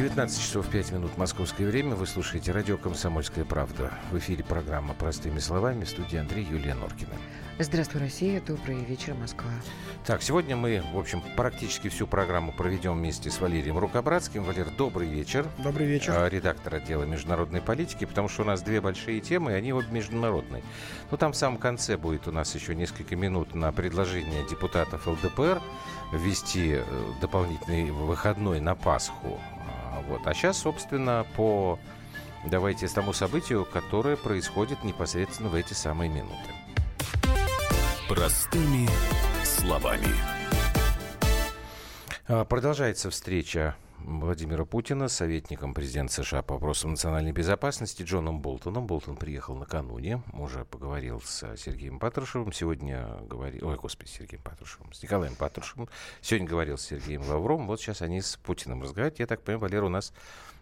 19 часов 5 минут московское время. Вы слушаете радио «Комсомольская правда». В эфире программа «Простыми словами» в студии Андрей Юлия Норкина. Здравствуй, Россия. Добрый вечер, Москва. Так, сегодня мы, в общем, практически всю программу проведем вместе с Валерием Рукобратским. Валер, добрый вечер. Добрый вечер. А, редактор отдела международной политики, потому что у нас две большие темы, и они обе международные. Ну, там в самом конце будет у нас еще несколько минут на предложение депутатов ЛДПР ввести э, дополнительный выходной на Пасху вот. А сейчас, собственно, по давайте тому событию, которое происходит непосредственно в эти самые минуты. Простыми словами. А, продолжается встреча Владимира Путина советником президента США по вопросам национальной безопасности Джоном Болтоном. Болтон приехал накануне, уже поговорил с Сергеем Патрушевым. Сегодня говорил... Ой, господи, с Сергеем Патрушевым. С Николаем Патрушевым. Сегодня говорил с Сергеем Лавровым. Вот сейчас они с Путиным разговаривают. Я так понимаю, Валера, у нас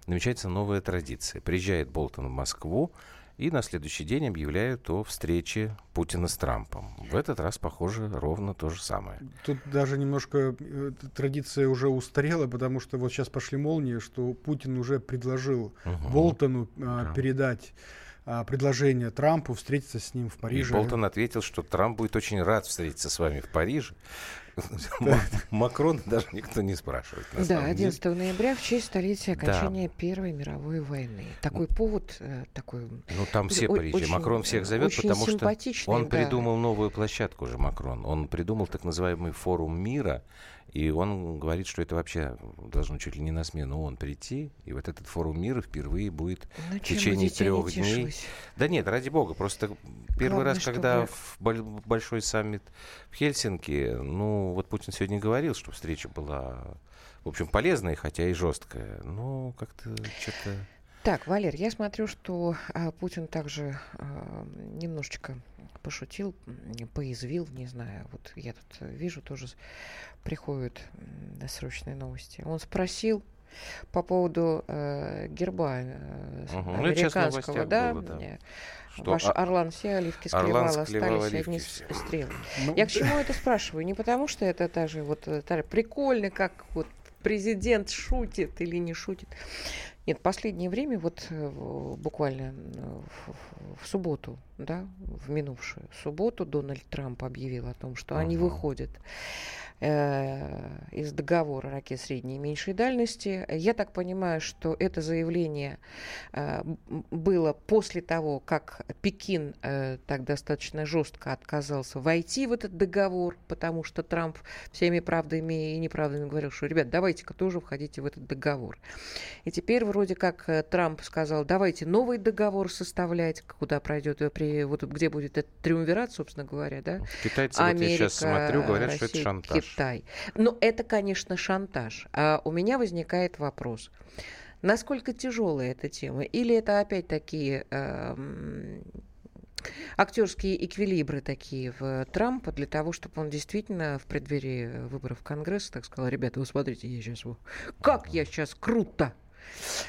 намечается новая традиция. Приезжает Болтон в Москву, и на следующий день объявляют о встрече Путина с Трампом. В этот раз, похоже, ровно то же самое. Тут даже немножко э, традиция уже устарела, потому что вот сейчас пошли молнии, что Путин уже предложил угу. Болтону э, да. передать а, предложение Трампу встретиться с ним в Париже. И Болтон ответил, что Трамп будет очень рад встретиться с вами в Париже. Макрон даже никто не спрашивает. Да, 11 ноября в честь столетия окончания Первой мировой войны. Такой повод, э, такой... Ну, там все Парижи. Макрон всех зовет, потому что он придумал новую площадку же, Макрон. Он придумал так называемый форум мира, и он говорит, что это вообще должно чуть ли не на смену он прийти. И вот этот форум мира впервые будет ну, в течение трех дней. Да нет, ради бога, просто первый Главное, раз, когда чтобы... в большой саммит в Хельсинки, ну, вот Путин сегодня говорил, что встреча была, в общем, полезная, хотя и жесткая. Ну, как-то что-то... Так, Валер, я смотрю, что а, Путин также а, немножечко пошутил, поязвил, не знаю. Вот я тут вижу, тоже приходят срочные новости. Он спросил по поводу э, герба э, угу. американского, да, было, да. Что? Ваш Орлан все оливки склевал, остались одни стрелы. Ну... Я к чему это спрашиваю? Не потому, что это та же вот э, прикольно, как вот президент шутит или не шутит. Нет, последнее время, вот э, буквально в, в субботу, да, в минувшую субботу Дональд Трамп объявил о том, что uh-huh. они выходят Э, из договора ракет средней и меньшей дальности. Я так понимаю, что это заявление э, было после того, как Пекин э, так достаточно жестко отказался войти в этот договор, потому что Трамп всеми правдами и неправдами говорил, что, ребят, давайте-ка тоже входите в этот договор. И теперь вроде как Трамп сказал, давайте новый договор составлять, куда пройдет, при, вот где будет этот триумвират, собственно говоря, да? Китайцы, Америка, вот я сейчас смотрю, говорят, Россия, что это шантаж. Китай. Но это, конечно, шантаж. А у меня возникает вопрос. Насколько тяжелая эта тема? Или это опять такие э, актерские эквилибры такие в Трампа для того, чтобы он действительно в преддверии выборов Конгресса так сказал, ребята, вы смотрите, я сейчас... Как я сейчас круто!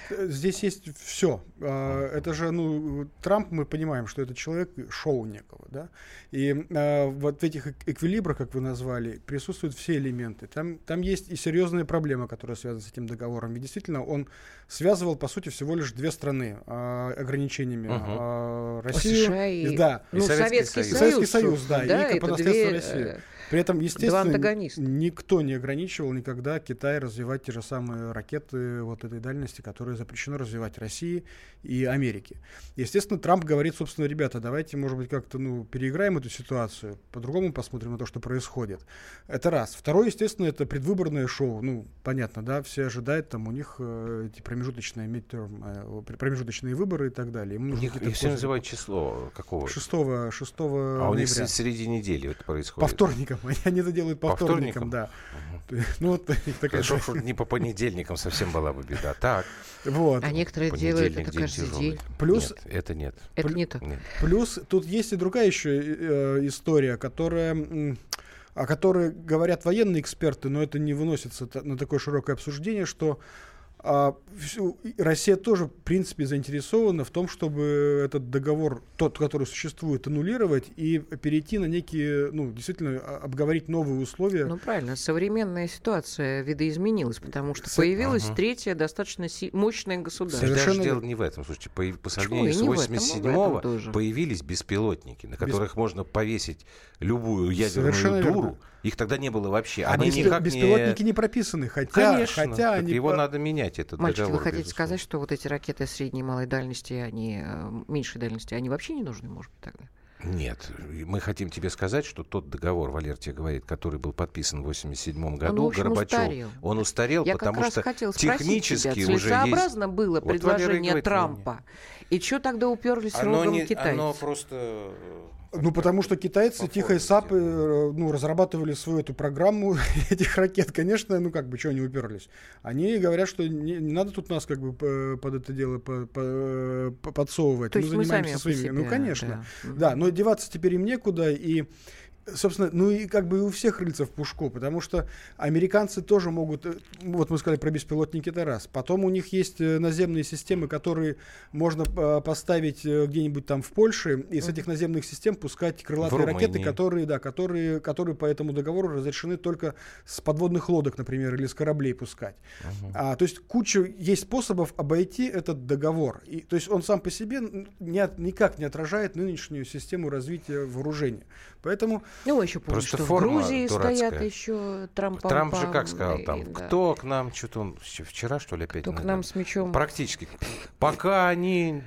Здесь есть все. А, это же, ну, Трамп, мы понимаем, что это человек шоу некого, да. И а, вот в этих эквилибрах, как вы назвали, присутствуют все элементы. Там, там есть и серьезные проблемы, которые связаны с этим договором. И действительно, он связывал, по сути, всего лишь две страны а, ограничениями. Угу. Россию, США и, да, ну, и Советский Союз. Советский Союз, да, да и по наследству России. При этом, естественно, никто не ограничивал никогда Китай развивать те же самые ракеты вот этой дальности, которые запрещено развивать России и Америке. Естественно, Трамп говорит, собственно, ребята, давайте, может быть, как-то ну, переиграем эту ситуацию, по-другому посмотрим на то, что происходит. Это раз. Второе, естественно, это предвыборное шоу. Ну, понятно, да, все ожидают там у них э, эти промежуточные midterm, э, промежуточные выборы и так далее. Им у них все называют число какого? 6, 6 А ноября. у них среди недели это происходит? По вторникам. Они это делают по, по вторникам, да. Угу. Ну, вот такая... Хорошо, не по понедельникам совсем была бы беда. Так. Вот. А некоторые делают это каждый тяжелый. день. Плюс... Нет, это нет. Это не то. Нет. Плюс тут есть и другая еще э, история, которая о которой говорят военные эксперты, но это не выносится на такое широкое обсуждение, что а, Россия тоже, в принципе, заинтересована в том, чтобы этот договор, тот, который существует, аннулировать и перейти на некие, ну, действительно, а, обговорить новые условия. Ну, правильно. Современная ситуация видоизменилась, потому что С... появилась ага. третья достаточно си- мощное государство. Совершенно... Даже дело не в этом. Слушайте, по, по сравнению с 87-го появились беспилотники, на которых Без... можно повесить любую ядерную Совершенно дуру. Верно. Их тогда не было вообще. Они Беспил... никак беспилотники не... не прописаны, хотя, Конечно, хотя они... его надо менять этот Мальчики, договор. вы хотите безусловно. сказать, что вот эти ракеты средней и малой дальности, они э, меньшей дальности, они вообще не нужны, может быть, тогда? Нет, мы хотим тебе сказать, что тот договор, Валер тебе говорит, который был подписан в 87 году, он, Горбачев, устарел. он устарел, Я потому как что технически тебя, уже есть... было вот предложение говорит, Трампа. И что тогда уперлись оно рогом не, китайцы? Оно просто ну, потому что китайцы тихо и сапы э, ну, разрабатывали свою эту программу этих ракет. Конечно, ну как бы, что они уперлись? Они говорят, что не, не надо тут нас как бы под это дело по, по, подсовывать. То мы занимаемся мы своими. ну, конечно. Да. да, но деваться теперь им некуда. И собственно, ну и как бы у всех рыльца в пушку, потому что американцы тоже могут, э, вот мы сказали про беспилотники, это раз. Потом у них есть э, наземные системы, которые можно э, поставить где-нибудь там в Польше, и с этих наземных систем пускать крылатые ракеты, которые, да, которые, которые по этому договору разрешены только с подводных лодок, например, или с кораблей пускать. Uh-huh. А, то есть куча есть способов обойти этот договор. И, то есть он сам по себе не, никак не отражает нынешнюю систему развития вооружения. Поэтому ну, еще помню, Просто что в Грузии дурацкая. стоят еще Трамп. Трамп же как сказал там, да. кто к нам, что-то он вчера, что ли, опять? Кто к нам с мечом? Практически. Пока они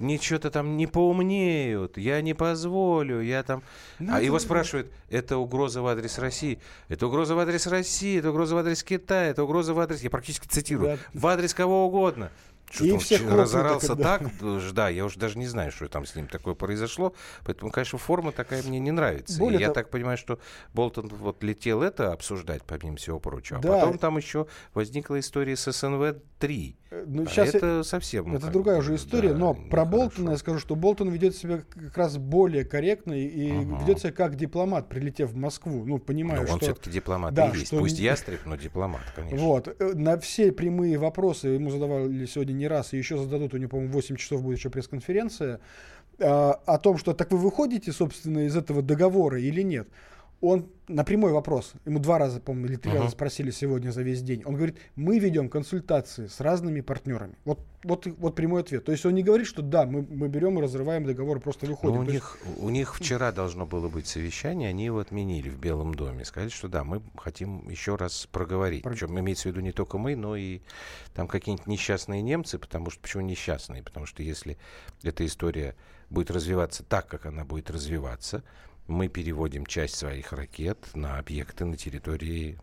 ничего-то там не поумнеют, я не позволю, я там... Ну, а его спрашивают, это угроза в адрес России, это угроза в адрес России, это угроза в адрес Китая, это угроза в адрес... Я практически цитирую. Да. В адрес кого угодно. Что и всех разорался так, да, я уже даже не знаю, что там с ним такое произошло. Поэтому, конечно, форма такая мне не нравится. Более и того... я так понимаю, что Болтон вот летел это обсуждать, помимо всего прочего. А да. потом там еще возникла история с СНВ-3. Э, ну, сейчас это я... совсем... Это другая уже история, да, но про Болтона я скажу, что Болтон ведет себя как раз более корректно и ага. ведет себя как дипломат, прилетев в Москву. Ну, понимаю, но что... он все-таки дипломат да, и есть. Что... Пусть ястреб, но дипломат, конечно. Вот. Э, на все прямые вопросы ему задавали сегодня не раз, и еще зададут, у него, по-моему, 8 часов будет еще пресс-конференция, а, о том, что так вы выходите, собственно, из этого договора или нет он на прямой вопрос, ему два раза, по-моему, или три uh-huh. раза спросили сегодня за весь день, он говорит, мы ведем консультации с разными партнерами. Вот, вот, вот прямой ответ. То есть он не говорит, что да, мы, мы берем и разрываем договор, просто выходим. Но у, них, есть... у них вчера должно было быть совещание, они его отменили в Белом доме. Сказали, что да, мы хотим еще раз проговорить. Про... Причем имеется в виду не только мы, но и там какие-нибудь несчастные немцы, потому что почему несчастные? Потому что если эта история будет развиваться так, как она будет развиваться, мы переводим часть своих ракет на объекты на территории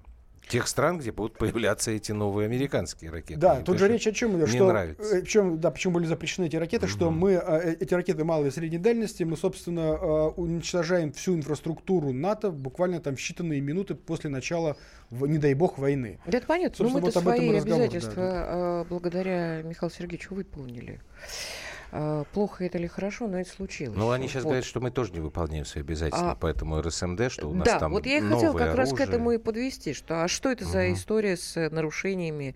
тех стран, где будут появляться эти новые американские ракеты. Да, Мне тут же речь о чем что нравится. Чем, э, да, почему были запрещены эти ракеты, угу. что мы э, эти ракеты малой и средней дальности, мы собственно э, уничтожаем всю инфраструктуру НАТО буквально там в считанные минуты после начала, не дай бог, войны. Да, это понятно. Ну, мы-то вот свои обязательства да, да. благодаря Михаилу Сергеевичу выполнили. А, плохо это или хорошо, но это случилось. Ну, они сейчас вот. говорят, что мы тоже не выполняем свои обязательства, а, поэтому РСМД, что у нас да, там вот я и хотела как оружие. раз к этому и подвести, что а что это угу. за история с нарушениями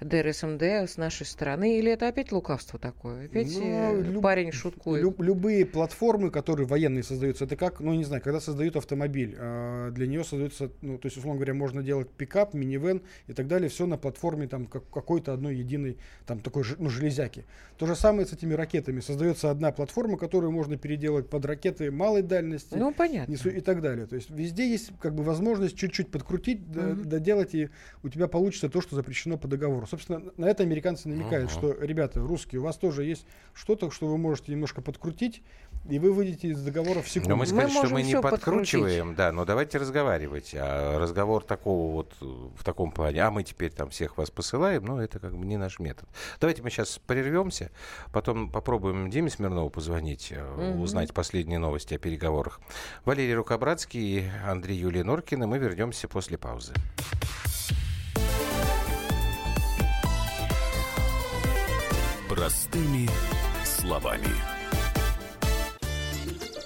ДРСМД с нашей стороны? Или это опять лукавство такое? Опять ну, э, люб, парень шуткует? Люб, любые платформы, которые военные создаются, это как, ну не знаю, когда создают автомобиль, э, для нее создается, ну то есть, условно говоря, можно делать пикап, минивэн и так далее, все на платформе там как, какой-то одной единой, там такой ну, железяки. То же самое с этими ракетами. Создается одна платформа, которую можно переделать под ракеты малой дальности. Ну, понятно. И так далее. То есть везде есть как бы возможность чуть-чуть подкрутить, mm-hmm. доделать, и у тебя получится то, что запрещено по договору собственно, на это американцы намекают, uh-huh. что, ребята, русские, у вас тоже есть что-то, что вы можете немножко подкрутить, и вы выйдете из договора в секунду. Но мы сказали, мы что мы не подкручиваем, подкрутить. да, но давайте разговаривать. А разговор такого вот в таком плане, а мы теперь там всех вас посылаем, ну, это как бы не наш метод. Давайте мы сейчас прервемся, потом попробуем Диме Смирнову позвонить, uh-huh. узнать последние новости о переговорах. Валерий Рукобратский, Андрей Юлия Норкина. Мы вернемся после паузы. Простыми словами.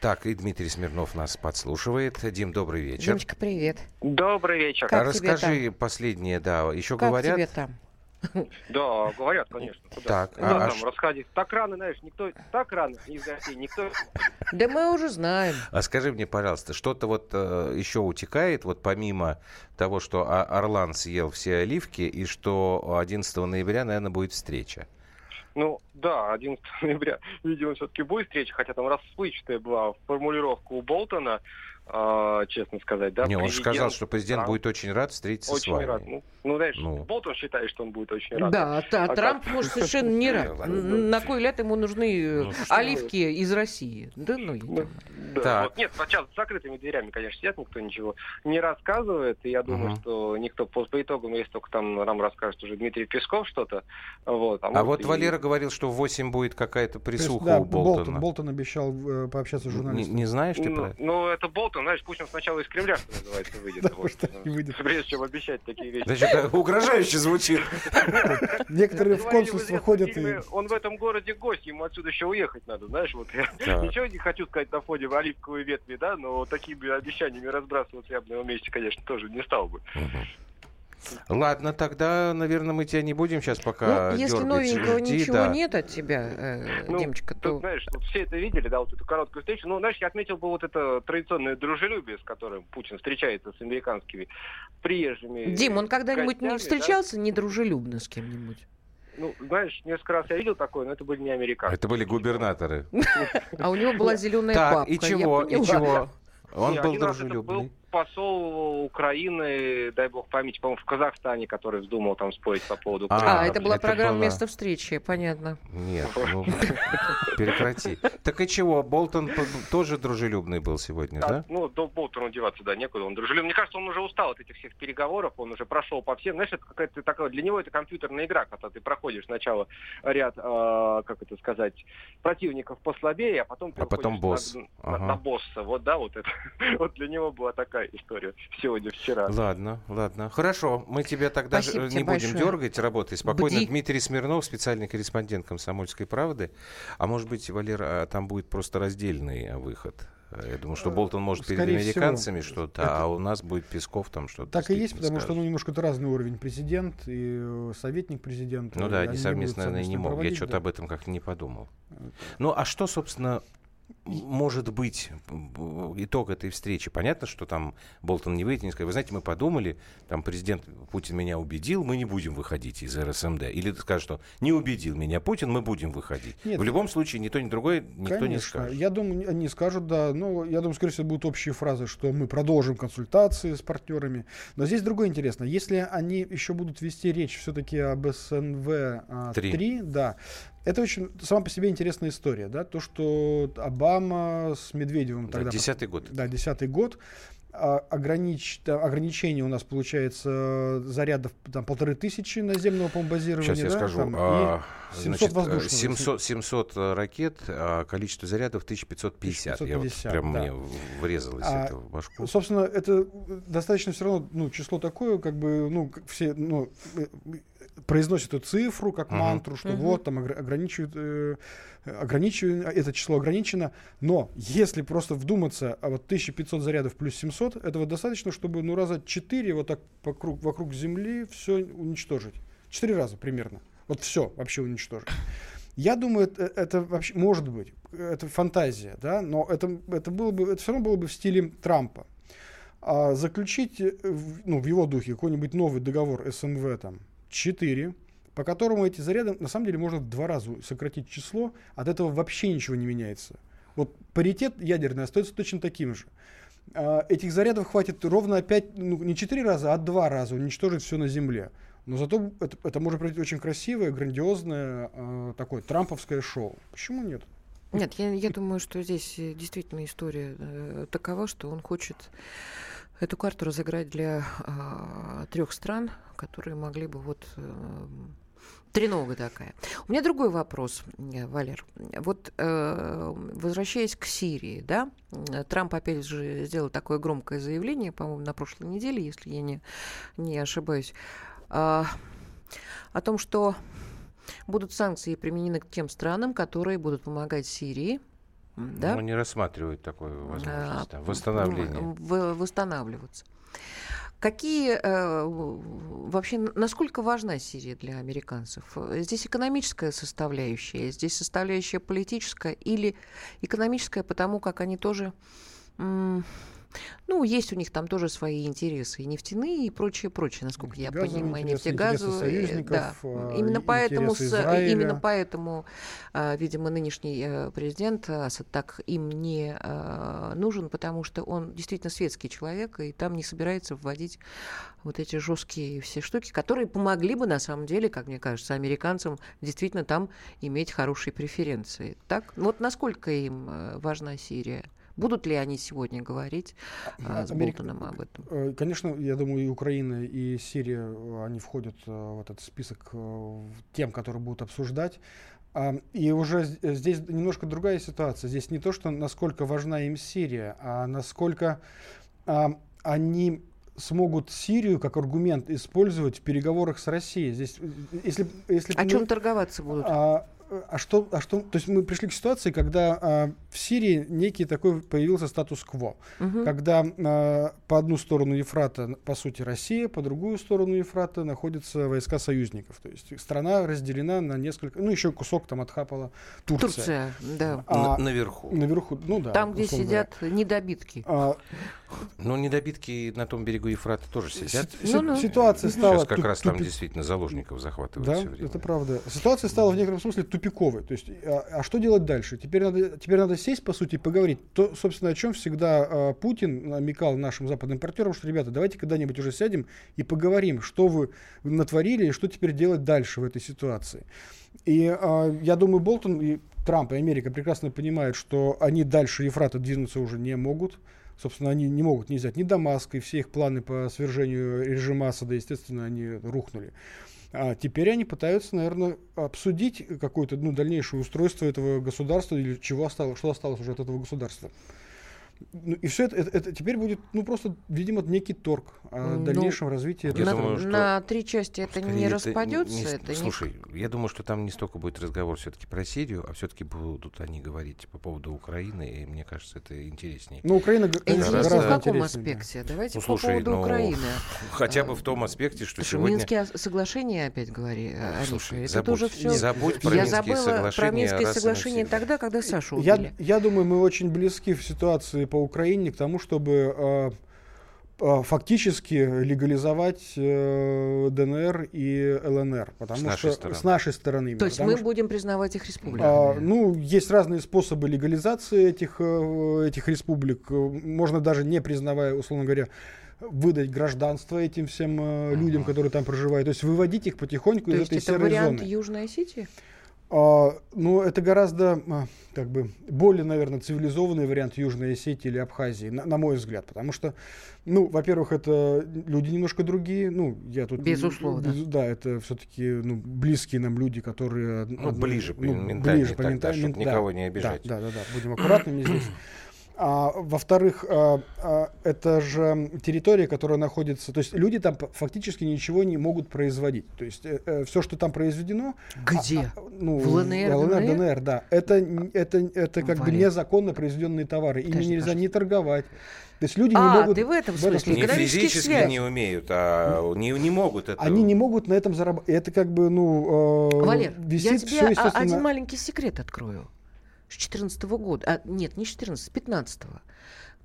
Так, и Дмитрий Смирнов нас подслушивает. Дим, добрый вечер. Димочка, привет. Добрый вечер. Как Расскажи последнее, да, еще как говорят... тебе там? Да, говорят, конечно. Куда? Так, Куда а, там а расходить? Так рано, знаешь, никто так рано не гостей, никто. Да мы уже знаем. А скажи мне, пожалуйста, что-то вот э, еще утекает, вот помимо того, что Орлан съел все оливки, и что 11 ноября, наверное, будет встреча? Ну, да, 11 ноября, видимо, все-таки будет встреча, хотя там расплывчатая была формулировка у Болтона, честно сказать, да. Не, он же сказал, что президент а, будет очень рад встретиться очень с вами. рад. Ну, ну, знаешь, ну. Болтон считает, что он будет очень рад. Да, а, а Трамп как? может совершенно не рад. На кой ляд ему нужны ну, оливки из России? Да ну, ну да, так. Вот, нет, сейчас с закрытыми дверями, конечно, сидят, никто ничего не рассказывает. И я думаю, угу. что никто по, по итогам, если только там нам расскажет уже Дмитрий Песков что-то. Вот, а, а вот и... Валера говорил, что в 8 будет какая-то присуха да, у Болтона. Болтон, Болтон обещал э, пообщаться с журналистами. Не, не знаешь ты ну, про это? Ну, это Болтон, знаешь, пусть он сначала из Кремля, что называется, выйдет. Да, вот, не выйдет. Прежде чем обещать такие вещи. Значит, угрожающе звучит. Некоторые в консульство ходят и... Он в этом городе гость, ему отсюда еще уехать надо, знаешь, вот я ничего не хочу сказать на фоне оливковой ветви, да, но такими обещаниями разбрасываться я бы на его месте, конечно, тоже не стал бы. Ладно, тогда, наверное, мы тебя не будем сейчас пока ну, Если новенького Жди, ничего да. нет от тебя, э, ну, Димочка, то... Ты, знаешь, все это видели, да, вот эту короткую встречу. Ну, знаешь, я отметил бы вот это традиционное дружелюбие, с которым Путин встречается с американскими приезжими Дим, он когда-нибудь не встречался да? недружелюбно с кем-нибудь? Ну, знаешь, несколько раз я видел такое, но это были не американцы. Это были губернаторы. А у него была зеленая папка. Так, и чего, и чего? Он был дружелюбный посол Украины, дай бог памяти, по-моему, в Казахстане, который вздумал там спорить по поводу. А, а это была это программа была... «Место встречи», понятно. Нет, ну, прекрати. Так и чего, Болтон тоже дружелюбный был сегодня, да? Ну, до Болтона деваться, да, некуда, он дружелюбный. Мне кажется, он уже устал от этих всех переговоров, он уже прошел по всем, знаешь, это какая-то такая, для него это компьютерная игра, когда ты проходишь сначала ряд, э, как это сказать, противников послабее, а потом а потом босс. На, ага. на, на босса, вот, да, вот это, вот для него была такая история сегодня, вчера. Ладно, ладно. Хорошо, мы тебя тогда Спасибо не тебе будем большое. дергать, работай спокойно. Бди. Дмитрий Смирнов, специальный корреспондент «Комсомольской правды». А может быть, Валера, а там будет просто раздельный выход? Я думаю, что Болтон может Скорее перед американцами что-то, это... а у нас будет Песков там что-то. Так и есть, потому скажет. что ну, немножко это разный уровень. Президент и э, советник президента. Ну да, они совместно, наверное, не могут. Я что-то да. об этом как-то не подумал. Ну а что, собственно, может быть итог этой встречи? Понятно, что там Болтон не выйдет, не скажет, вы знаете, мы подумали, там президент Путин меня убедил, мы не будем выходить из РСМД. Или скажет, что не убедил меня Путин, мы будем выходить. Нет, в любом случае, ни то, ни другое никто конечно, не скажет. Я думаю, они скажут, да. Ну, я думаю, скорее всего, будут общие фразы, что мы продолжим консультации с партнерами. Но здесь другое интересно. Если они еще будут вести речь все-таки об СНВ-3, а, да, это очень сама по себе интересная история, да, то, что Обама с Медведевым тогда... Десятый год. Да, десятый год. А, огранич, ограничение у нас получается зарядов там полторы тысячи наземного бомбазирования. Сейчас я да, скажу. Там, а, 700 значит, воздушных. 700, 700 ракет, а количество зарядов 1550. 1550 я вот прям да. мне врезалось а, это в башку. Собственно, это достаточно все равно ну, число такое, как бы, ну, все, ну, э, произносят эту цифру как uh-huh. мантру, что uh-huh. вот там ограничивают, э, ограничивают, это число ограничено, но если просто вдуматься, а вот 1500 зарядов плюс 700, этого достаточно, чтобы ну раза 4 вот так вокруг, вокруг Земли все уничтожить. Четыре раза примерно. Вот все вообще уничтожить. Я думаю, это, это вообще может быть, это фантазия, да, но это, это было бы, это все равно было бы в стиле Трампа. а заключить э, ну, в его духе какой-нибудь новый договор СНВ там 4, по которому эти заряды, на самом деле, можно в два раза сократить число, от этого вообще ничего не меняется. Вот паритет ядерный остается точно таким же. А, этих зарядов хватит ровно опять, ну, не четыре раза, а два раза уничтожить все на Земле. Но зато это, это может быть очень красивое, грандиозное, э, такое трамповское шоу. Почему нет? Нет, я, я думаю, что здесь э, действительно история э, такова, что он хочет эту карту разыграть для э, трех стран, которые могли бы вот э, Тренога такая. У меня другой вопрос, э, Валер. Вот э, возвращаясь к Сирии, да, Трамп опять же сделал такое громкое заявление, по-моему, на прошлой неделе, если я не, не ошибаюсь а, о том, что будут санкции применены к тем странам, которые будут помогать Сирии. Да? Ну, не рассматривают такую возможность. А, восстановление. В, восстанавливаться. Какие э, вообще, насколько важна Сирия для американцев? Здесь экономическая составляющая, здесь составляющая политическая или экономическая, потому как они тоже ну, есть у них там тоже свои интересы, и нефтяные, и прочее, прочее, насколько я понимаю, нефтегазовые. Да. А, именно поэтому, с, именно поэтому, а, видимо, нынешний э, президент Асад так им не нужен, потому что он действительно светский человек, и там не собирается вводить вот эти жесткие все штуки, которые помогли бы, на самом деле, как мне кажется, американцам действительно там иметь хорошие преференции. Так? Вот насколько им э, важна Сирия? Будут ли они сегодня говорить а, с Америка, Болтоном об этом? Э, конечно, я думаю, и Украина, и Сирия, э, они входят э, в этот список тем, которые будут обсуждать. И уже здесь немножко другая ситуация. Здесь не то, что насколько важна им Сирия, а насколько они смогут Сирию как аргумент использовать в переговорах с Россией. Здесь, если, если О чем торговаться будут? А, а что, а что, то есть мы пришли к ситуации, когда а, в Сирии некий такой появился статус-кво, угу. когда а, по одну сторону Ефрата, по сути, Россия, по другую сторону Ефрата находятся войска союзников, то есть страна разделена на несколько, ну еще кусок там отхапала Турция. Турция, да. А, наверху. Наверху, ну да. Там, где сидят говоря. недобитки. А, ну, недобитки на том берегу Ефрата тоже сидят. Си- ну, ну. Ситуация стала... Сейчас как раз там действительно заложников захватывают Да, все время. это правда. Ситуация стала в некотором смысле тупиковой. То есть, а, а что делать дальше? Теперь надо, теперь надо сесть, по сути, и поговорить. То, собственно, о чем всегда а, Путин намекал нашим западным партнерам, что, ребята, давайте когда-нибудь уже сядем и поговорим, что вы натворили и что теперь делать дальше в этой ситуации. И а, я думаю, Болтон и Трамп и Америка прекрасно понимают, что они дальше Ефрата двинуться уже не могут. Собственно, они не могут не взять ни Дамаск, и все их планы по свержению режима Асада, естественно, они рухнули. А теперь они пытаются, наверное, обсудить какое-то ну, дальнейшее устройство этого государства или чего осталось, что осталось уже от этого государства. Ну, и все это, это, это теперь будет, ну, просто, видимо, некий торг о ну, дальнейшем развитии. Я на, думаю, что на три части это не распадется. Не, это слушай, не... я думаю, что там не столько будет разговор все-таки про Сирию, а все-таки будут они говорить по поводу Украины, и мне кажется, это интереснее. Ну, Украина интереснее в каком аспекте? Давайте ну, слушай, по поводу ну, Украины. Хотя бы в том аспекте, что Слушай, сегодня... Минские соглашения опять говори, Слушай, это забудь, тоже все... забудь про я Минские забыла соглашения. про Минские соглашения тогда, когда Сашу убили. Я, я думаю, мы очень близки в ситуации по Украине к тому, чтобы э, э, фактически легализовать э, ДНР и ЛНР, потому с что нашей стороны. с нашей стороны. То есть мы что, будем признавать их республиками? А, ну, есть разные способы легализации этих э, этих республик. Можно даже не признавая, условно говоря, выдать гражданство этим всем э, людям, которые там проживают. То есть выводить их потихоньку То из этой серой зоны. это вариант Южной Осетии? А, ну, это гораздо, а, как бы, более, наверное, цивилизованный вариант Южной Осетии или Абхазии, на, на мой взгляд. Потому что, ну, во-первых, это люди немножко другие. Ну, я тут... Безусловно. Без, да, это все-таки ну, близкие нам люди, которые... Ну, ближе ну, по ментальной, ближе по ментальной, чтобы да, никого не обижать. Да, да, да, да. будем аккуратными здесь. А, во-вторых, а, а, это же территория, которая находится, то есть люди там фактически ничего не могут производить. То есть э, э, все, что там произведено, где? А, а, ну, в ЛНР, ЛНР, ДНР, ДНР, да, это это это как Варя. бы незаконно произведенные товары, ими нельзя подожди. не торговать. То есть люди а, не могут... ты в этом смысле, не физически связь. не умеют, а не, не могут это... Они не могут на этом зарабатывать. Это как бы, ну, э, Валер, висит я тебе все, естественно... один маленький секрет открою с 14 года, а, нет, не с 14, с 15 -го,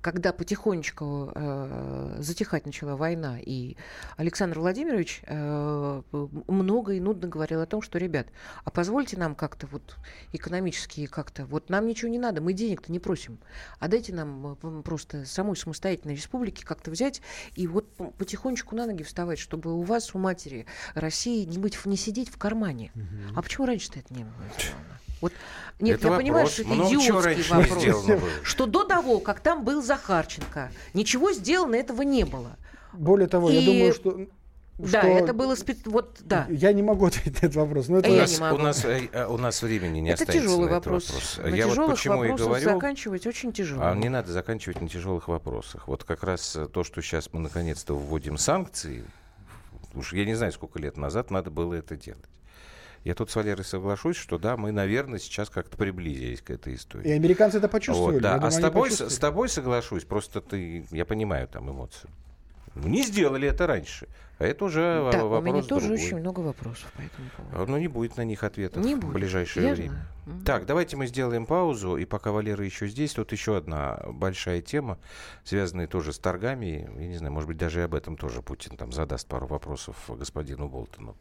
когда потихонечку э, затихать начала война, и Александр Владимирович э, много и нудно говорил о том, что, ребят, а позвольте нам как-то вот экономически как-то, вот нам ничего не надо, мы денег-то не просим, а дайте нам э, просто самой самостоятельной республике как-то взять и вот потихонечку на ноги вставать, чтобы у вас, у матери России не быть, не сидеть в кармане. Угу. А почему раньше-то это не было? Вот, нет, это я вопрос. понимаю, что это Много идиотский вопрос. Что до того, как там был Захарченко, ничего сделано этого не было. Более того, И... я думаю, что да, что... это было спец... вот, да. Я не могу ответить на этот вопрос. Но это... у, нас, у, нас, э, э, у нас времени не это останется тяжелый на вопрос. вопрос. На я вот почему и говорю. заканчивать очень тяжело. А не надо заканчивать на тяжелых вопросах. Вот как раз э, то, что сейчас мы наконец-то вводим санкции, уж я не знаю, сколько лет назад надо было это делать. Я тут с Валерой соглашусь, что да, мы, наверное, сейчас как-то приблизились к этой истории. И американцы это почувствовали. Вот, да. думаю, а с тобой, с тобой соглашусь, просто ты, я понимаю там эмоции. Не сделали это раньше. А это уже да, вопрос у меня тоже другой. очень много вопросов по этому поводу. А, Но не будет на них ответов не в будет. ближайшее Я время. Знаю. Так, давайте мы сделаем паузу. И пока Валера еще здесь, тут еще одна большая тема, связанная тоже с торгами. Я не знаю, может быть, даже и об этом тоже Путин там задаст пару вопросов господину Болтону.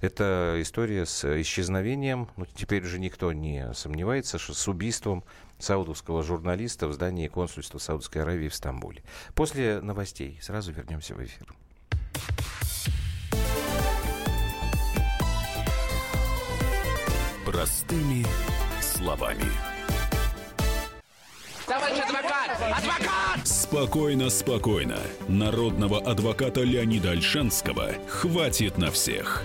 Это история с исчезновением, ну, теперь уже никто не сомневается, что с убийством саудовского журналиста в здании консульства Саудовской Аравии в Стамбуле. После новостей сразу вернемся в эфир. Простыми словами. Товарищ адвокат! Адвокат! Спокойно, спокойно. Народного адвоката Леонида Альшанского хватит на всех.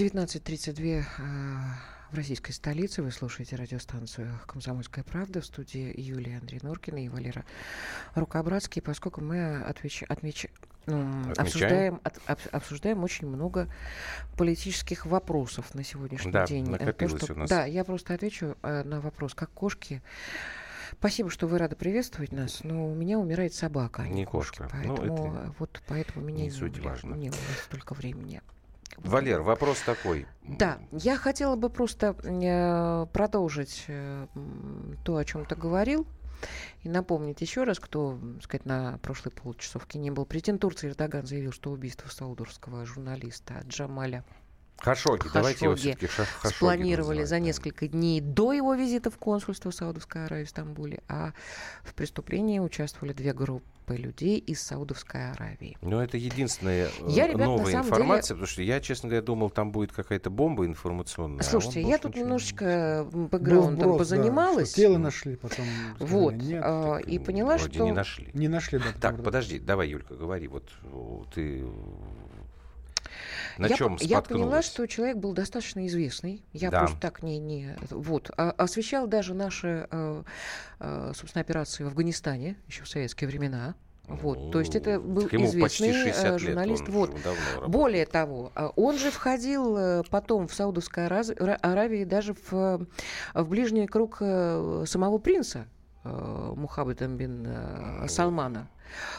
19.32 в российской столице. Вы слушаете радиостанцию «Комсомольская правда» в студии Юлия Андрей Норкина и Валера Рукобратский. Поскольку мы отвеч... Отмеч... обсуждаем, от, об, обсуждаем очень много политических вопросов на сегодняшний да, день. Накопилось То, что... у нас. Да, я просто отвечу э, на вопрос, как кошки Спасибо, что вы рады приветствовать нас, но у меня умирает собака, а не, не кошка. кошка. Ну, поэтому, ну, вот поэтому меня не суть важно. Не у нас столько времени. Валер, вопрос такой. Да, я хотела бы просто э, продолжить э, то, о чем ты говорил, и напомнить еще раз, кто, так сказать, на прошлой полчасовке не был. Президент Турции Эрдоган заявил, что убийство саудовского журналиста Джамаля Хашоги, Хашоги давайте его все-таки Хашоги спланировали за несколько дней до его визита в консульство Саудовской Аравии в Стамбуле, а в преступлении участвовали две группы людей из Саудовской Аравии. Но это единственная э, я, ребят, новая информация, деле... потому что я, честно говоря, думал, там будет какая-то бомба информационная. А Слушайте, а я тут немножечко бэкграундом позанималась. Да, тело нашли, потом вот, нет. А, и поняла, Вроде что... не нашли. Не нашли, да. Так, подожди, давай, Юлька, говори. Вот ты на я, чем Я поняла, что человек был достаточно известный. Я да. просто так не... не вот. А, освещал даже наши, э, э, собственно, операции в Афганистане еще в советские времена. Вот, то есть это был известный э, журналист. вот. Более того, он же входил потом в Саудовской Аравии даже в, в ближний круг самого принца Мухаммеда бин Салмана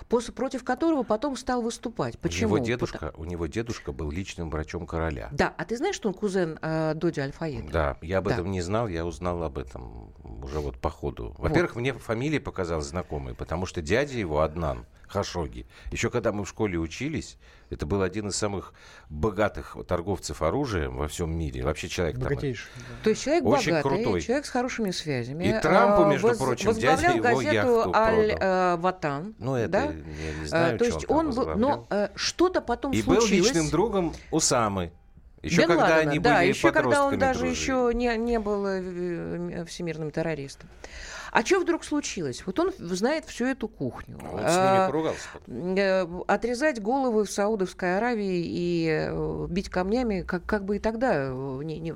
после, против которого потом стал выступать. Почему? У него, дедушка, у него дедушка был личным врачом короля. Да, а ты знаешь, что он кузен э, Доди Альфаеда? Да, я об да. этом не знал, я узнал об этом уже вот по ходу. Во-первых, вот. мне фамилия показалась знакомой, потому что дядя его, Аднан, Хашоги. Еще когда мы в школе учились, это был один из самых богатых торговцев оружием во всем мире. Вообще человек Богатейший. Там, да. То есть человек очень богатый, крутой. человек с хорошими связями. И Трампу, между Воз, прочим, дядя его яхту Аль-Ватан. Э, ну, это да? я не знаю, То есть он, он был, но э, что-то потом И случилось. был личным другом Усамы. Еще Бен когда Ладена, они да, были еще когда он даже дружили. еще не, не был э, всемирным террористом. А что вдруг случилось? Вот он знает всю эту кухню. Он с ними поругался. Э, отрезать головы в Саудовской Аравии и э, бить камнями, как, как бы и тогда не, не,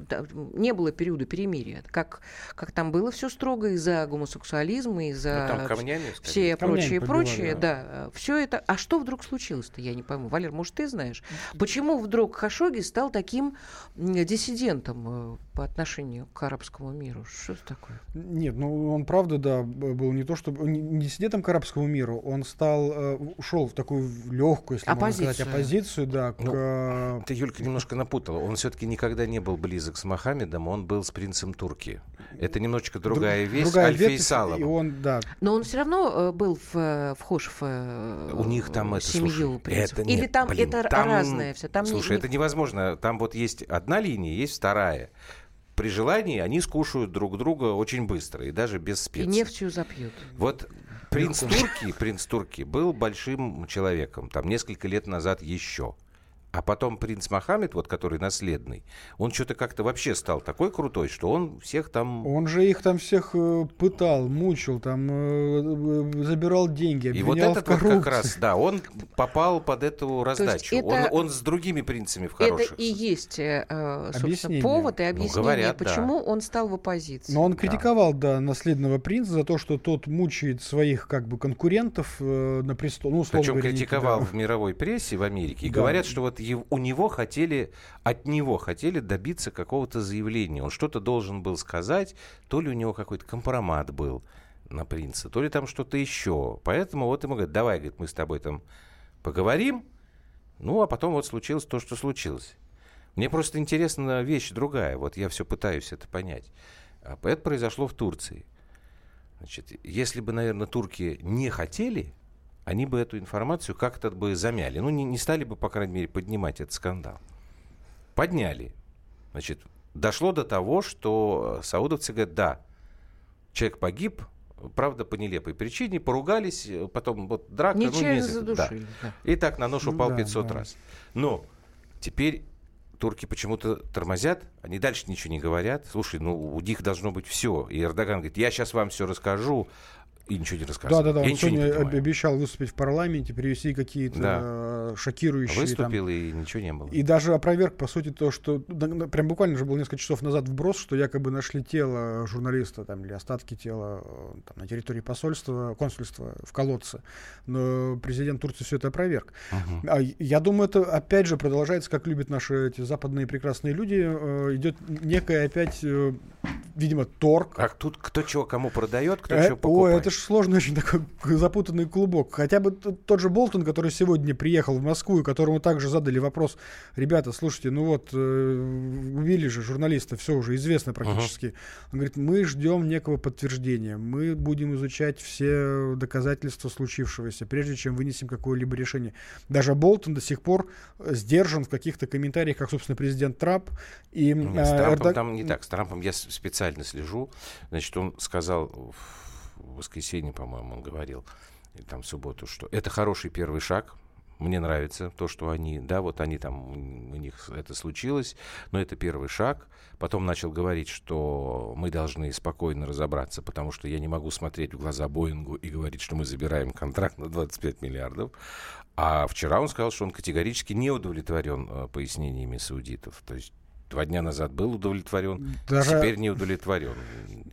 не было периода перемирия. Как, как там было все строго из-за гомосексуализма, из-за ну, камнями, все прочие, прочие, да. Все это. А что вдруг случилось-то, я не пойму. Валер, может, ты знаешь? Почему вдруг Хашоги стал таким диссидентом э, по отношению к арабскому миру? Что это такое? Нет, ну он правда, да, был не то, чтобы не диссидентом к арабскому миру, он стал, э, ушел в такую легкую, если оппозицию. можно сказать, оппозицию, да. К... Ну, ты, Юлька, немножко напутала. Он все-таки никогда не был близок с Мохаммедом, он был с принцем Турки. Это немножечко другая вещь. Другая Аль-Фейсалом. И он, да. Но он все равно был в, вхож в У них там это, семью слушай, это нет, Или там блин, это там, разное все? Там слушай, не, это невозможно. Там вот есть одна линия, есть вторая при желании они скушают друг друга очень быстро и даже без специй. И нефтью запьют. Вот принц Турки, принц Турки был большим человеком, там несколько лет назад еще. А потом принц Мохаммед, вот который наследный, он что-то как-то вообще стал такой крутой, что он всех там... Он же их там всех э, пытал, мучил, там э, э забирал деньги, И вот этот вот как раз, да, он попал под эту раздачу. Это... Он, он с другими принцами в хороших. Это и есть, собственно, повод и ну, объяснение, ну, говорят, почему да. он стал в оппозиции. Но он критиковал, да. да, наследного принца за то, что тот мучает своих как бы конкурентов на престол. Ну, Причем критиковал да. в мировой прессе в Америке. И да. говорят, что вот у него хотели, от него хотели добиться какого-то заявления. Он что-то должен был сказать, то ли у него какой-то компромат был на принца, то ли там что-то еще. Поэтому вот ему говорят, давай, говорит, мы с тобой там поговорим. Ну, а потом вот случилось то, что случилось. Мне просто интересна вещь другая. Вот я все пытаюсь это понять. А это произошло в Турции. Значит, если бы, наверное, турки не хотели, они бы эту информацию как-то бы замяли. Ну, не, не стали бы, по крайней мере, поднимать этот скандал. Подняли. Значит, дошло до того, что саудовцы говорят, да, человек погиб, правда, по нелепой причине, поругались, потом вот драка. Ну, не задушили. Да. Да. И так на нож упал да, 500 да. раз. Но теперь турки почему-то тормозят, они дальше ничего не говорят. Слушай, ну у них должно быть все. И Эрдоган говорит, я сейчас вам все расскажу, и ничего не рассказывает. Да, да, да. Он сегодня обещал выступить в парламенте, привести какие-то да. Э, шокирующие. Выступил там, и ничего не было. И даже опроверг, по сути, то, что прям буквально же было несколько часов назад вброс, что якобы нашли тело журналиста там, или остатки тела э, там, на территории посольства, консульства в колодце. Но президент Турции все это опроверг. Угу. А, я думаю, это опять же продолжается, как любят наши эти западные прекрасные люди. Э, идет некая опять, видимо, торг. А тут кто чего кому продает, кто э, чего покупает. О, это сложный очень такой запутанный клубок. Хотя бы тот же Болтон, который сегодня приехал в Москву, и которому также задали вопрос, ребята, слушайте, ну вот, э, убили же журналиста, все уже известно практически. Uh-huh. Он говорит, мы ждем некого подтверждения, мы будем изучать все доказательства случившегося, прежде чем вынесем какое-либо решение. Даже Болтон до сих пор сдержан в каких-то комментариях, как, собственно, президент Трамп. И, Нет, с Трампом Эрдог... там не так. С Трампом я специально слежу. Значит, он сказал в воскресенье, по-моему, он говорил, или там в субботу, что это хороший первый шаг, мне нравится то, что они, да, вот они там, у них это случилось, но это первый шаг. Потом начал говорить, что мы должны спокойно разобраться, потому что я не могу смотреть в глаза Боингу и говорить, что мы забираем контракт на 25 миллиардов. А вчера он сказал, что он категорически не удовлетворен э, пояснениями саудитов. То есть два дня назад был удовлетворен, даже, теперь не удовлетворен.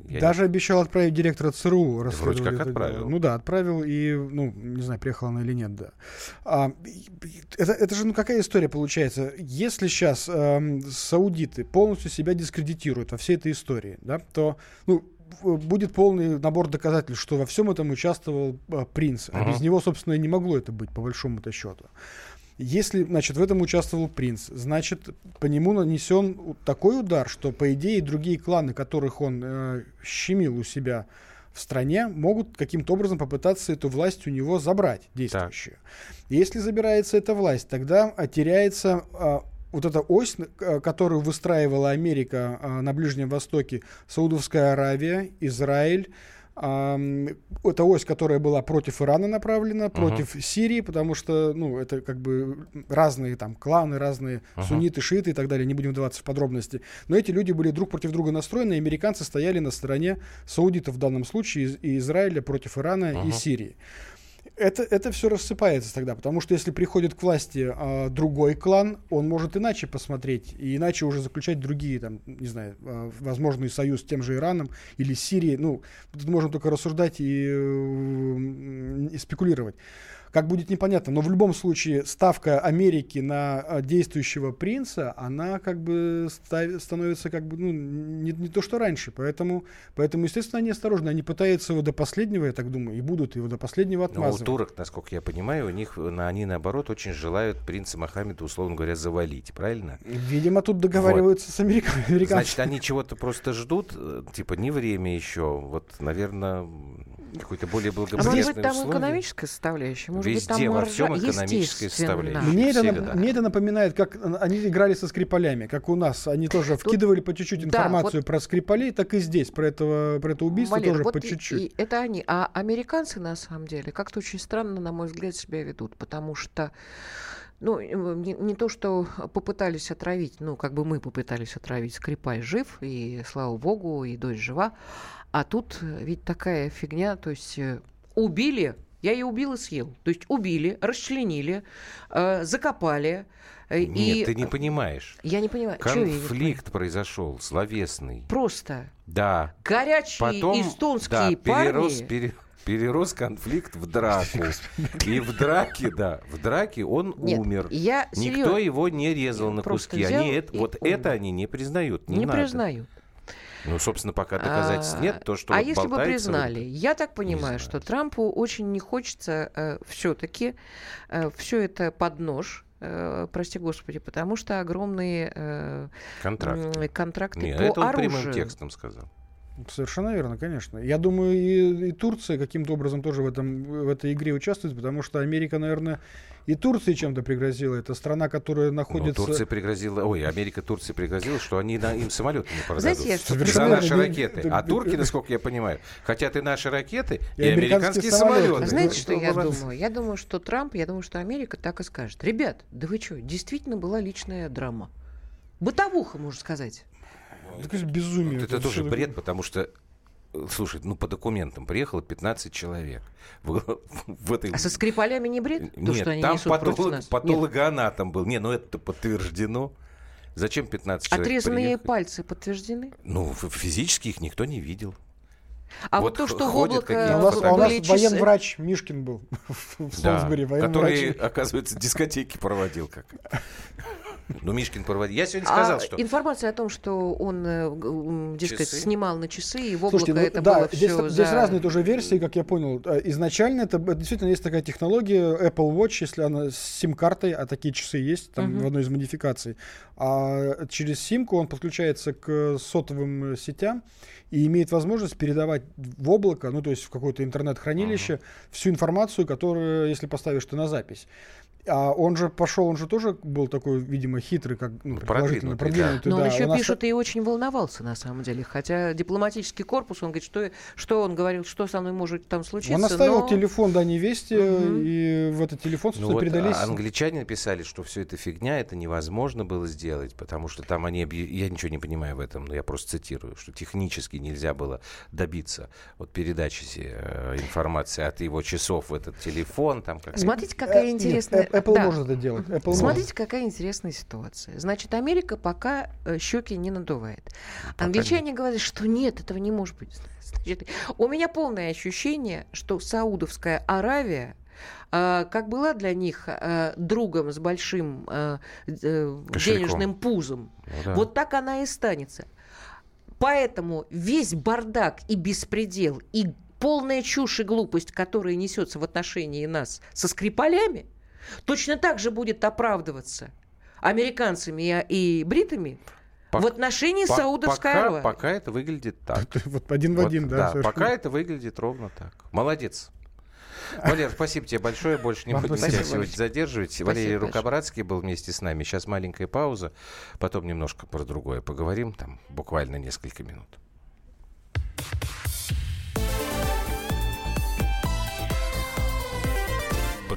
Я даже не... обещал отправить директора ЦРУ. Вроде как отправил. Дело. Ну да, отправил, и, ну, не знаю, приехала она или нет, да. А, это, это же, ну, какая история получается? Если сейчас э, саудиты полностью себя дискредитируют во всей этой истории, да, то, ну, будет полный набор доказательств, что во всем этом участвовал э, принц. А uh-huh. без него, собственно, и не могло это быть, по большому-то счету. Если, значит, в этом участвовал принц, значит, по нему нанесен такой удар, что, по идее, другие кланы, которых он э, щемил у себя в стране, могут каким-то образом попытаться эту власть у него забрать, действующую. Так. Если забирается эта власть, тогда теряется э, вот эта ось, э, которую выстраивала Америка э, на Ближнем Востоке, Саудовская Аравия, Израиль, это ось, которая была против Ирана направлена, против uh-huh. Сирии, потому что, ну, это как бы разные там кланы, разные uh-huh. сунниты, шииты и так далее, не будем вдаваться в подробности. Но эти люди были друг против друга настроены, и американцы стояли на стороне саудитов в данном случае, и Израиля против Ирана uh-huh. и Сирии это, это все рассыпается тогда, потому что если приходит к власти а, другой клан, он может иначе посмотреть и иначе уже заключать другие, там, не знаю, а, возможный союз с тем же Ираном или Сирией. Ну, тут можно только рассуждать и, и спекулировать как будет непонятно. Но в любом случае ставка Америки на а, действующего принца, она как бы став, становится как бы, ну, не, не то, что раньше. Поэтому, поэтому, естественно, они осторожны. Они пытаются его до последнего, я так думаю, и будут его до последнего отмазывать. Но у турок, насколько я понимаю, у них, они наоборот очень желают принца Мохаммеда, условно говоря, завалить, правильно? Видимо, тут договариваются вот. с американцами. Значит, они чего-то просто ждут, э, типа, не время еще. Вот, наверное, какой-то более благоприятный А может быть, там условия? экономическая составляющая? Может Везде, быть, там во всем экономическая составляющая. Мне это, мне это напоминает, как они играли со Скрипалями, как у нас. Они тоже Тут, вкидывали по чуть-чуть информацию да, вот, про Скрипалей, так и здесь, про, этого, про это убийство Валера, тоже вот по чуть-чуть. это они. А американцы, на самом деле, как-то очень странно, на мой взгляд, себя ведут, потому что ну, не, не то, что попытались отравить, ну, как бы мы попытались отравить, Скрипаль жив, и слава богу, и дочь жива, а тут э, ведь такая фигня, то есть э, убили, я ее убил и съел. То есть убили, расчленили, э, закопали. Э, Нет, и... ты не понимаешь. Я не понимаю. Конфликт произошел, словесный. Просто. Да. Горячие Потом, эстонские да, парни... Перерос, пере, перерос конфликт в драку. И в драке, да, в драке он Нет, умер. Я Никто его не резал на куски. Они это, вот умер. это они не признают. Не, не надо. признают. Ну, собственно, пока доказательств а, нет, то, что А вот если бы признали? Я так понимаю, что Трампу очень не хочется э, все-таки э, все это под нож э, прости господи, потому что огромные э, контракты, контракты Нет, по это он оружию. прямым текстом сказал. Совершенно верно, конечно. Я думаю, и, и Турция каким-то образом тоже в, этом, в этой игре участвует, потому что Америка, наверное, и Турции чем-то пригрозила. Это страна, которая ну, находится... Но Турция пригрозила... Ой, Америка Турции пригрозила, что они на, им самолеты не продадут. Знаете, За наши ракеты. А турки, насколько я понимаю, хотят и наши ракеты, и, и американские, американские самолеты. самолеты. Знаете, что я думаю? Я думаю, что Трамп, я думаю, что Америка так и скажет. Ребят, да вы что, действительно была личная драма. Бытовуха, можно сказать. Это безумие. Вот это, это тоже бред, потому что Слушай, ну по документам приехало 15 человек. В, в этой... А со скрипалями не бред? Нет, То, что они там патолог, патологоанатом был. Не, ну это подтверждено. Зачем 15 человек Отрезанные приехали? пальцы подтверждены? Ну, физически их никто не видел. А вот, вот то, что в облако... А у нас, а у нас часы... военврач Мишкин был в Солсбери. Да, который, оказывается, дискотеки проводил как. Ну, Мишкин проводил. Я сегодня сказал, а что... Информация о том, что он, э, дескать, часы? снимал на часы, и в облако Слушайте, ну, это да, было здесь, все здесь за... разные тоже версии, как я понял. Э, изначально это, это действительно есть такая технология Apple Watch, если она с сим-картой, а такие часы есть там uh-huh. в одной из модификаций. А через симку он подключается к сотовым сетям и имеет возможность передавать в облако, ну то есть в какое-то интернет-хранилище, uh-huh. всю информацию, которую, если поставишь ты на запись. А он же пошел, он же тоже был такой, видимо, хитрый, как ну, продвинутый. продвинутый да. Но он еще он пишет, нас... и очень волновался на самом деле. Хотя дипломатический корпус, он говорит, что, что он говорил, что со мной может там случиться. Он оставил но... телефон до невесте, угу. и в этот телефон, ну, вот передались. Англичане написали, что все это фигня, это невозможно было сделать, потому что там они, я ничего не понимаю в этом, но я просто цитирую, что технически нельзя было добиться вот передачи э, информации от его часов в этот телефон. Там как Смотрите, какая э, интересная... Apple да. может это делать. Apple Смотрите, может. какая интересная ситуация. Значит, Америка пока э, щеки не надувает. Пока Англичане нет. говорят, что нет, этого не может быть. Значит, у меня полное ощущение, что Саудовская Аравия Uh, как была для них uh, другом с большим uh, денежным пузом, ну, да. вот так она и станется. Поэтому весь бардак и беспредел, и полная чушь и глупость, которая несется в отношении нас со скрипалями, точно так же будет оправдываться американцами и бритами в отношении по Саудовской пока, Аравии. Пока это выглядит так. Вот один в один, да. Да, пока это выглядит ровно так. Молодец. Валер, спасибо тебе большое. Больше не буду тебя сегодня задерживать. Спасибо Валерий Рукобратский был вместе с нами. Сейчас маленькая пауза. Потом немножко про другое поговорим. Там буквально несколько минут.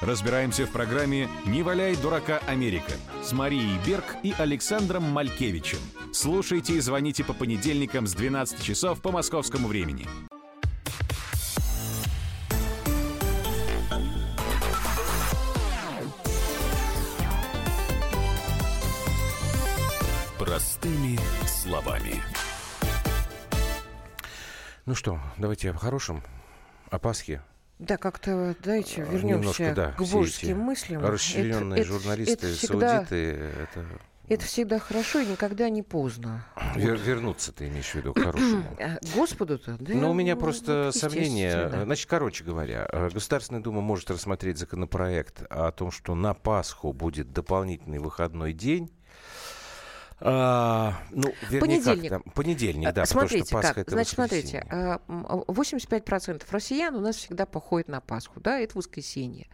Разбираемся в программе «Не валяй дурака Америка» с Марией Берг и Александром Малькевичем. Слушайте и звоните по понедельникам с 12 часов по московскому времени. Простыми словами. Ну что, давайте о хорошем, о Пасхе. Да, как-то, давайте вернемся Немножко, да, к божеским мыслям. Расчлененные это, журналисты, это всегда, саудиты, это... Это всегда хорошо и никогда не поздно. Вер, вот. Вернуться ты имеешь в виду к хорошему. А, Господу-то, да? Ну, у меня ну, просто сомнение. Да. Значит, короче говоря, э, Государственная Дума может рассмотреть законопроект о том, что на Пасху будет дополнительный выходной день а, ну, вернее, понедельник. Как, понедельник, да. Смотрите, что Пасха как. Это Значит, смотрите, 85% а, россиян у нас всегда походят на Пасху, да, это воскресенье.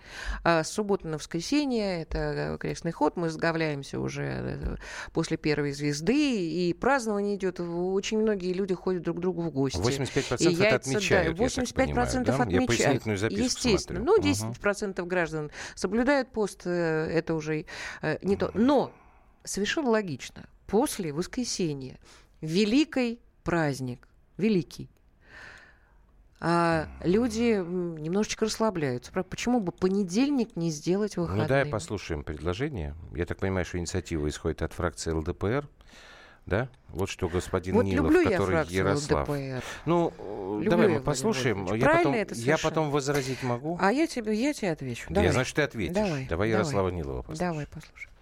А с субботы на воскресенье это крестный ход, мы сговляемся уже э, после первой звезды, и празднование идет, очень многие люди ходят друг к другу в гости. 85% и яйца, это отмечают, да, 85% я понимаю, да? отмечают. Я Естественно. Смотрю. Ну, 10% угу. граждан соблюдают пост, э, это уже э, не то. Но совершенно логично после воскресенья. Великий праздник, великий. А люди немножечко расслабляются. Почему бы понедельник не сделать выходным? Ну да, послушаем предложение. Я так понимаю, что инициатива исходит от фракции ЛДПР. Да? Вот что господин вот Нилов, который я Ярослав. ЛДПР. Ну, люблю давай мы послушаем. Я потом, это я потом возразить могу. А я тебе, я тебе отвечу. Давай. Я знаю, что ты ответишь. Давай, давай Ярослава давай. Нилова послушаем. Давай послушаем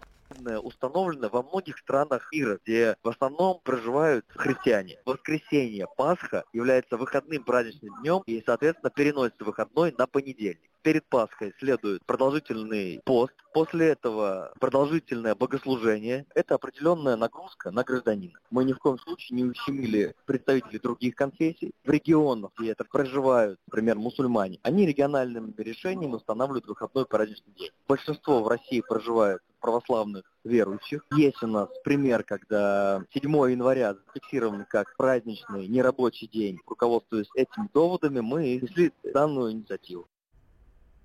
установлено во многих странах мира, где в основном проживают христиане. Воскресенье, Пасха является выходным праздничным днем и, соответственно, переносится выходной на понедельник. Перед Пасхой следует продолжительный пост, после этого продолжительное богослужение. Это определенная нагрузка на гражданина. Мы ни в коем случае не ущемили представителей других конфессий. В регионах, где это проживают, например, мусульмане, они региональным решением устанавливают выходной праздничный день. Большинство в России проживают православных верующих. Есть у нас пример, когда 7 января зафиксирован как праздничный нерабочий день. Руководствуясь этими доводами, мы внесли данную инициативу.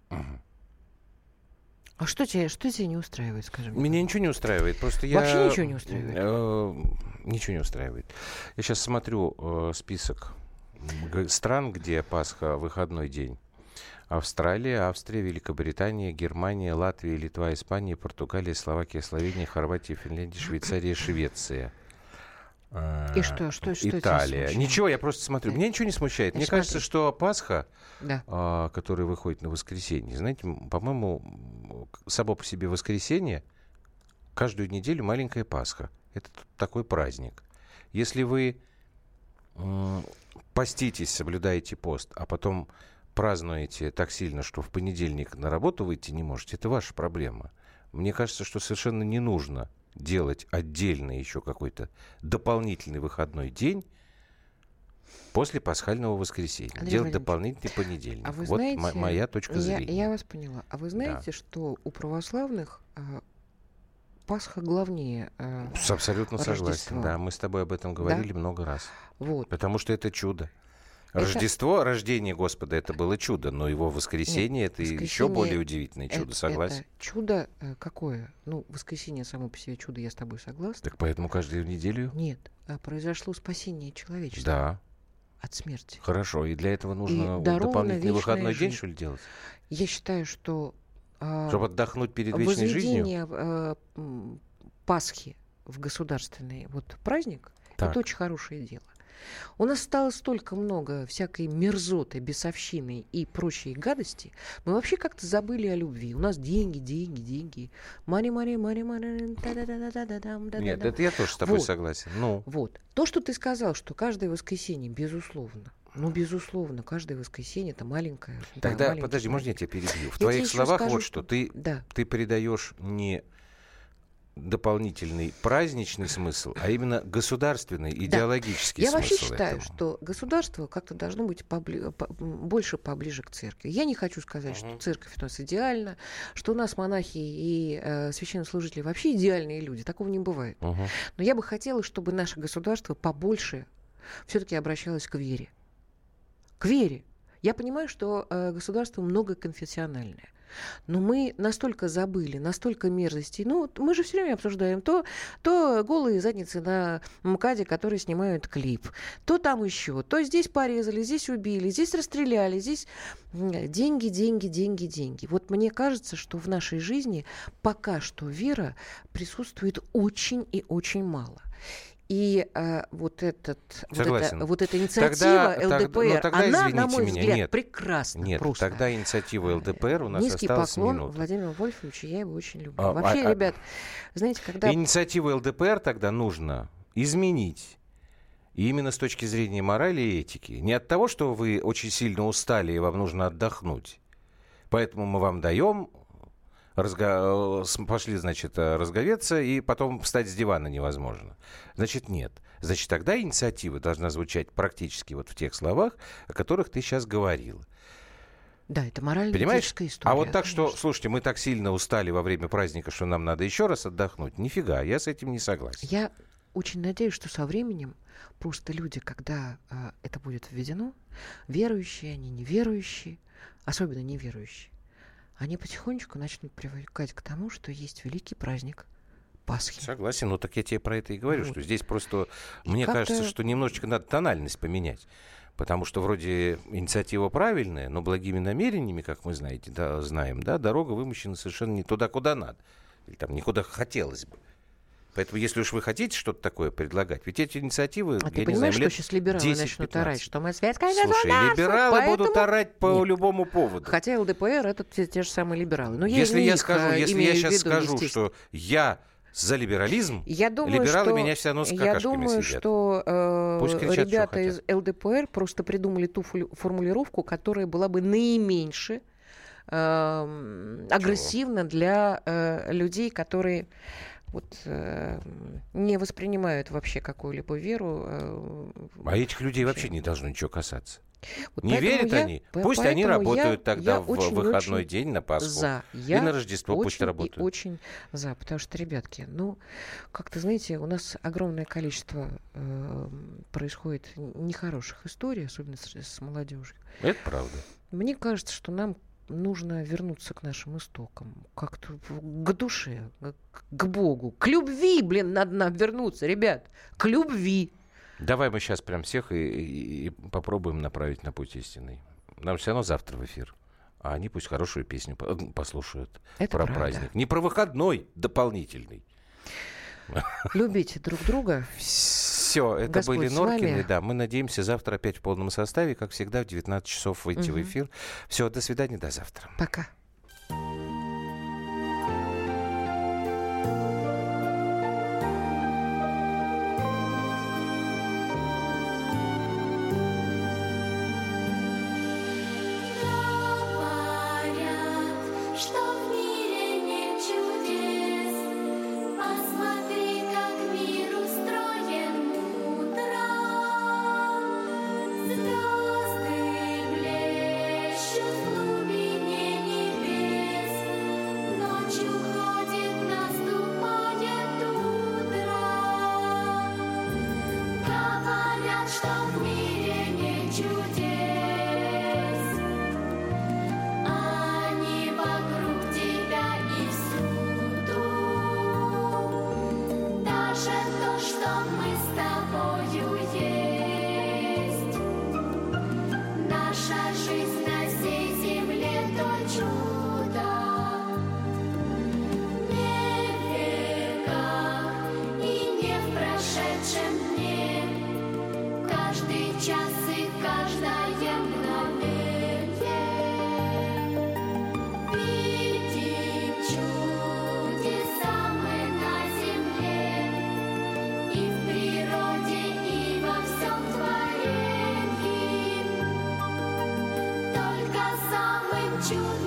А что тебя, что тебя не устраивает, скажем? Меня ничего не устраивает. Просто я... Вообще ничего не устраивает? Э, ничего не устраивает. Я сейчас смотрю э, список стран, где Пасха выходной день. Австралия, Австрия, Великобритания, Германия, Латвия, Литва, Испания, Португалия, Словакия, Словения, Хорватия, Финляндия, Швейцария, Швеция. И что, что, что Италия. Ничего, я просто смотрю. Меня ничего не смущает. Мне смотри. кажется, что Пасха, да. а, которая выходит на воскресенье, знаете, по-моему, само по себе воскресенье, каждую неделю маленькая Пасха. Это такой праздник. Если вы поститесь, соблюдаете пост, а потом празднуете так сильно, что в понедельник на работу выйти не можете, это ваша проблема. Мне кажется, что совершенно не нужно делать отдельно еще какой-то дополнительный выходной день после пасхального воскресенья. Андрей делать дополнительный понедельник. А вы вот знаете, моя точка зрения. Я, я вас поняла. А вы знаете, да. что у православных а, Пасха главнее. Э, Абсолютно Рождества. согласен. Да, мы с тобой об этом говорили да? много раз. Вот. Потому что это чудо. Рождество, это... рождение Господа, это было чудо, но его воскресенье Нет, это воскресенье... еще более удивительное чудо, это, согласен? Это чудо э, какое? Ну, воскресенье само по себе чудо, я с тобой согласна. Так поэтому каждую неделю? Нет, а произошло спасение человечества. Да. От смерти. Хорошо, и для этого нужно дополнительный выходной жизнь. день, что ли, делать? Я считаю, что... Э, Чтобы отдохнуть перед вечной жизнью? Э, Пасхи в государственный вот праздник, так. это очень хорошее дело. У нас стало столько много всякой мерзоты, бесовщины и прочей гадости. Мы вообще как-то забыли о любви. У нас деньги, деньги, деньги. Мари, мари, мари, мари. Нет, это я тоже с тобой вот. согласен. Ну. Вот. То, что ты сказал, что каждое воскресенье, безусловно, ну, безусловно, каждое воскресенье это маленькое. Тогда, да, подожди, можно я тебя перебью? В я твоих словах скажу, вот что. Ты, да. ты передаешь не дополнительный праздничный смысл, а именно государственный, идеологический да. смысл. Я вообще считаю, этому. что государство как-то должно быть побли... по... больше поближе к церкви. Я не хочу сказать, uh-huh. что церковь у нас идеальна, что у нас монахи и э, священнослужители вообще идеальные люди. Такого не бывает. Uh-huh. Но я бы хотела, чтобы наше государство побольше все-таки обращалось к вере. К вере. Я понимаю, что э, государство многоконфессиональное. Но мы настолько забыли, настолько мерзостей. Ну, мы же все время обсуждаем то, то голые задницы на МКАДе, которые снимают клип, то там еще, то здесь порезали, здесь убили, здесь расстреляли, здесь деньги, деньги, деньги, деньги. Вот мне кажется, что в нашей жизни пока что вера присутствует очень и очень мало. И э, вот, этот, вот, это, вот эта инициатива тогда, ЛДПР, ну, тогда, она, на мой меня, взгляд, нет, прекрасна Нет, просто. тогда инициатива ЛДПР у нас Низкий осталась поклон минута. Владимиру Вольфовичу, я его очень люблю. А, Вообще, а, ребят, знаете, когда... Инициативу ЛДПР тогда нужно изменить. И именно с точки зрения морали и этики. Не от того, что вы очень сильно устали и вам нужно отдохнуть. Поэтому мы вам даем разго... пошли, значит, разговеться, и потом встать с дивана невозможно. Значит, нет. Значит, тогда инициатива должна звучать практически вот в тех словах, о которых ты сейчас говорил. Да, это морально Понимаешь? история. А вот так конечно. что, слушайте, мы так сильно устали во время праздника, что нам надо еще раз отдохнуть. Нифига, я с этим не согласен. Я очень надеюсь, что со временем просто люди, когда э, это будет введено, верующие, они неверующие, особенно неверующие, они потихонечку начнут привыкать к тому, что есть великий праздник Пасхи. Согласен, ну так я тебе про это и говорю, вот. что здесь просто, и мне кажется, что немножечко надо тональность поменять. Потому что вроде инициатива правильная, но благими намерениями, как мы знаете, да, знаем, да, дорога вымощена совершенно не туда, куда надо. Или там никуда хотелось бы. Поэтому, если уж вы хотите что-то такое предлагать, ведь эти инициативы, а я ты понимаешь, знаю, что сейчас либералы 10, начнут 15. орать, что мы светское Слушай, либералы поэтому... будут орать по Нет. любому поводу. Хотя ЛДПР это те, те же самые либералы. Но я если я скажу, если я сейчас виду, скажу, что я за либерализм, я думаю, либералы что, меня все равно с Я думаю, сидят. что э, Пусть кричат, ребята из ЛДПР просто придумали ту формулировку, которая была бы наименьше э, агрессивна для э, людей, которые вот, э, не воспринимают вообще какую-либо веру. Э, а этих людей вообще не должно ничего касаться. Вот не верят я, они. Пусть они работают я, тогда я в очень, выходной очень день на Пасху. За. Я и на Рождество очень пусть работают. И очень за. Потому что, ребятки, ну, как-то, знаете, у нас огромное количество э, происходит нехороших историй, особенно с, с молодежью. Это правда. Мне кажется, что нам нужно вернуться к нашим истокам, как-то к душе, к Богу, к любви, блин, надо нам вернуться, ребят, к любви. Давай мы сейчас прям всех и, и, и попробуем направить на путь истинный. Нам все равно завтра в эфир. А они пусть хорошую песню послушают Это про правда. праздник. Не про выходной дополнительный. Любите друг друга. Все, это Господь были Норкины. Да, мы надеемся завтра опять в полном составе, как всегда, в 19 часов выйти угу. в эфир. Все, до свидания, до завтра. Пока. Чудным из чудес было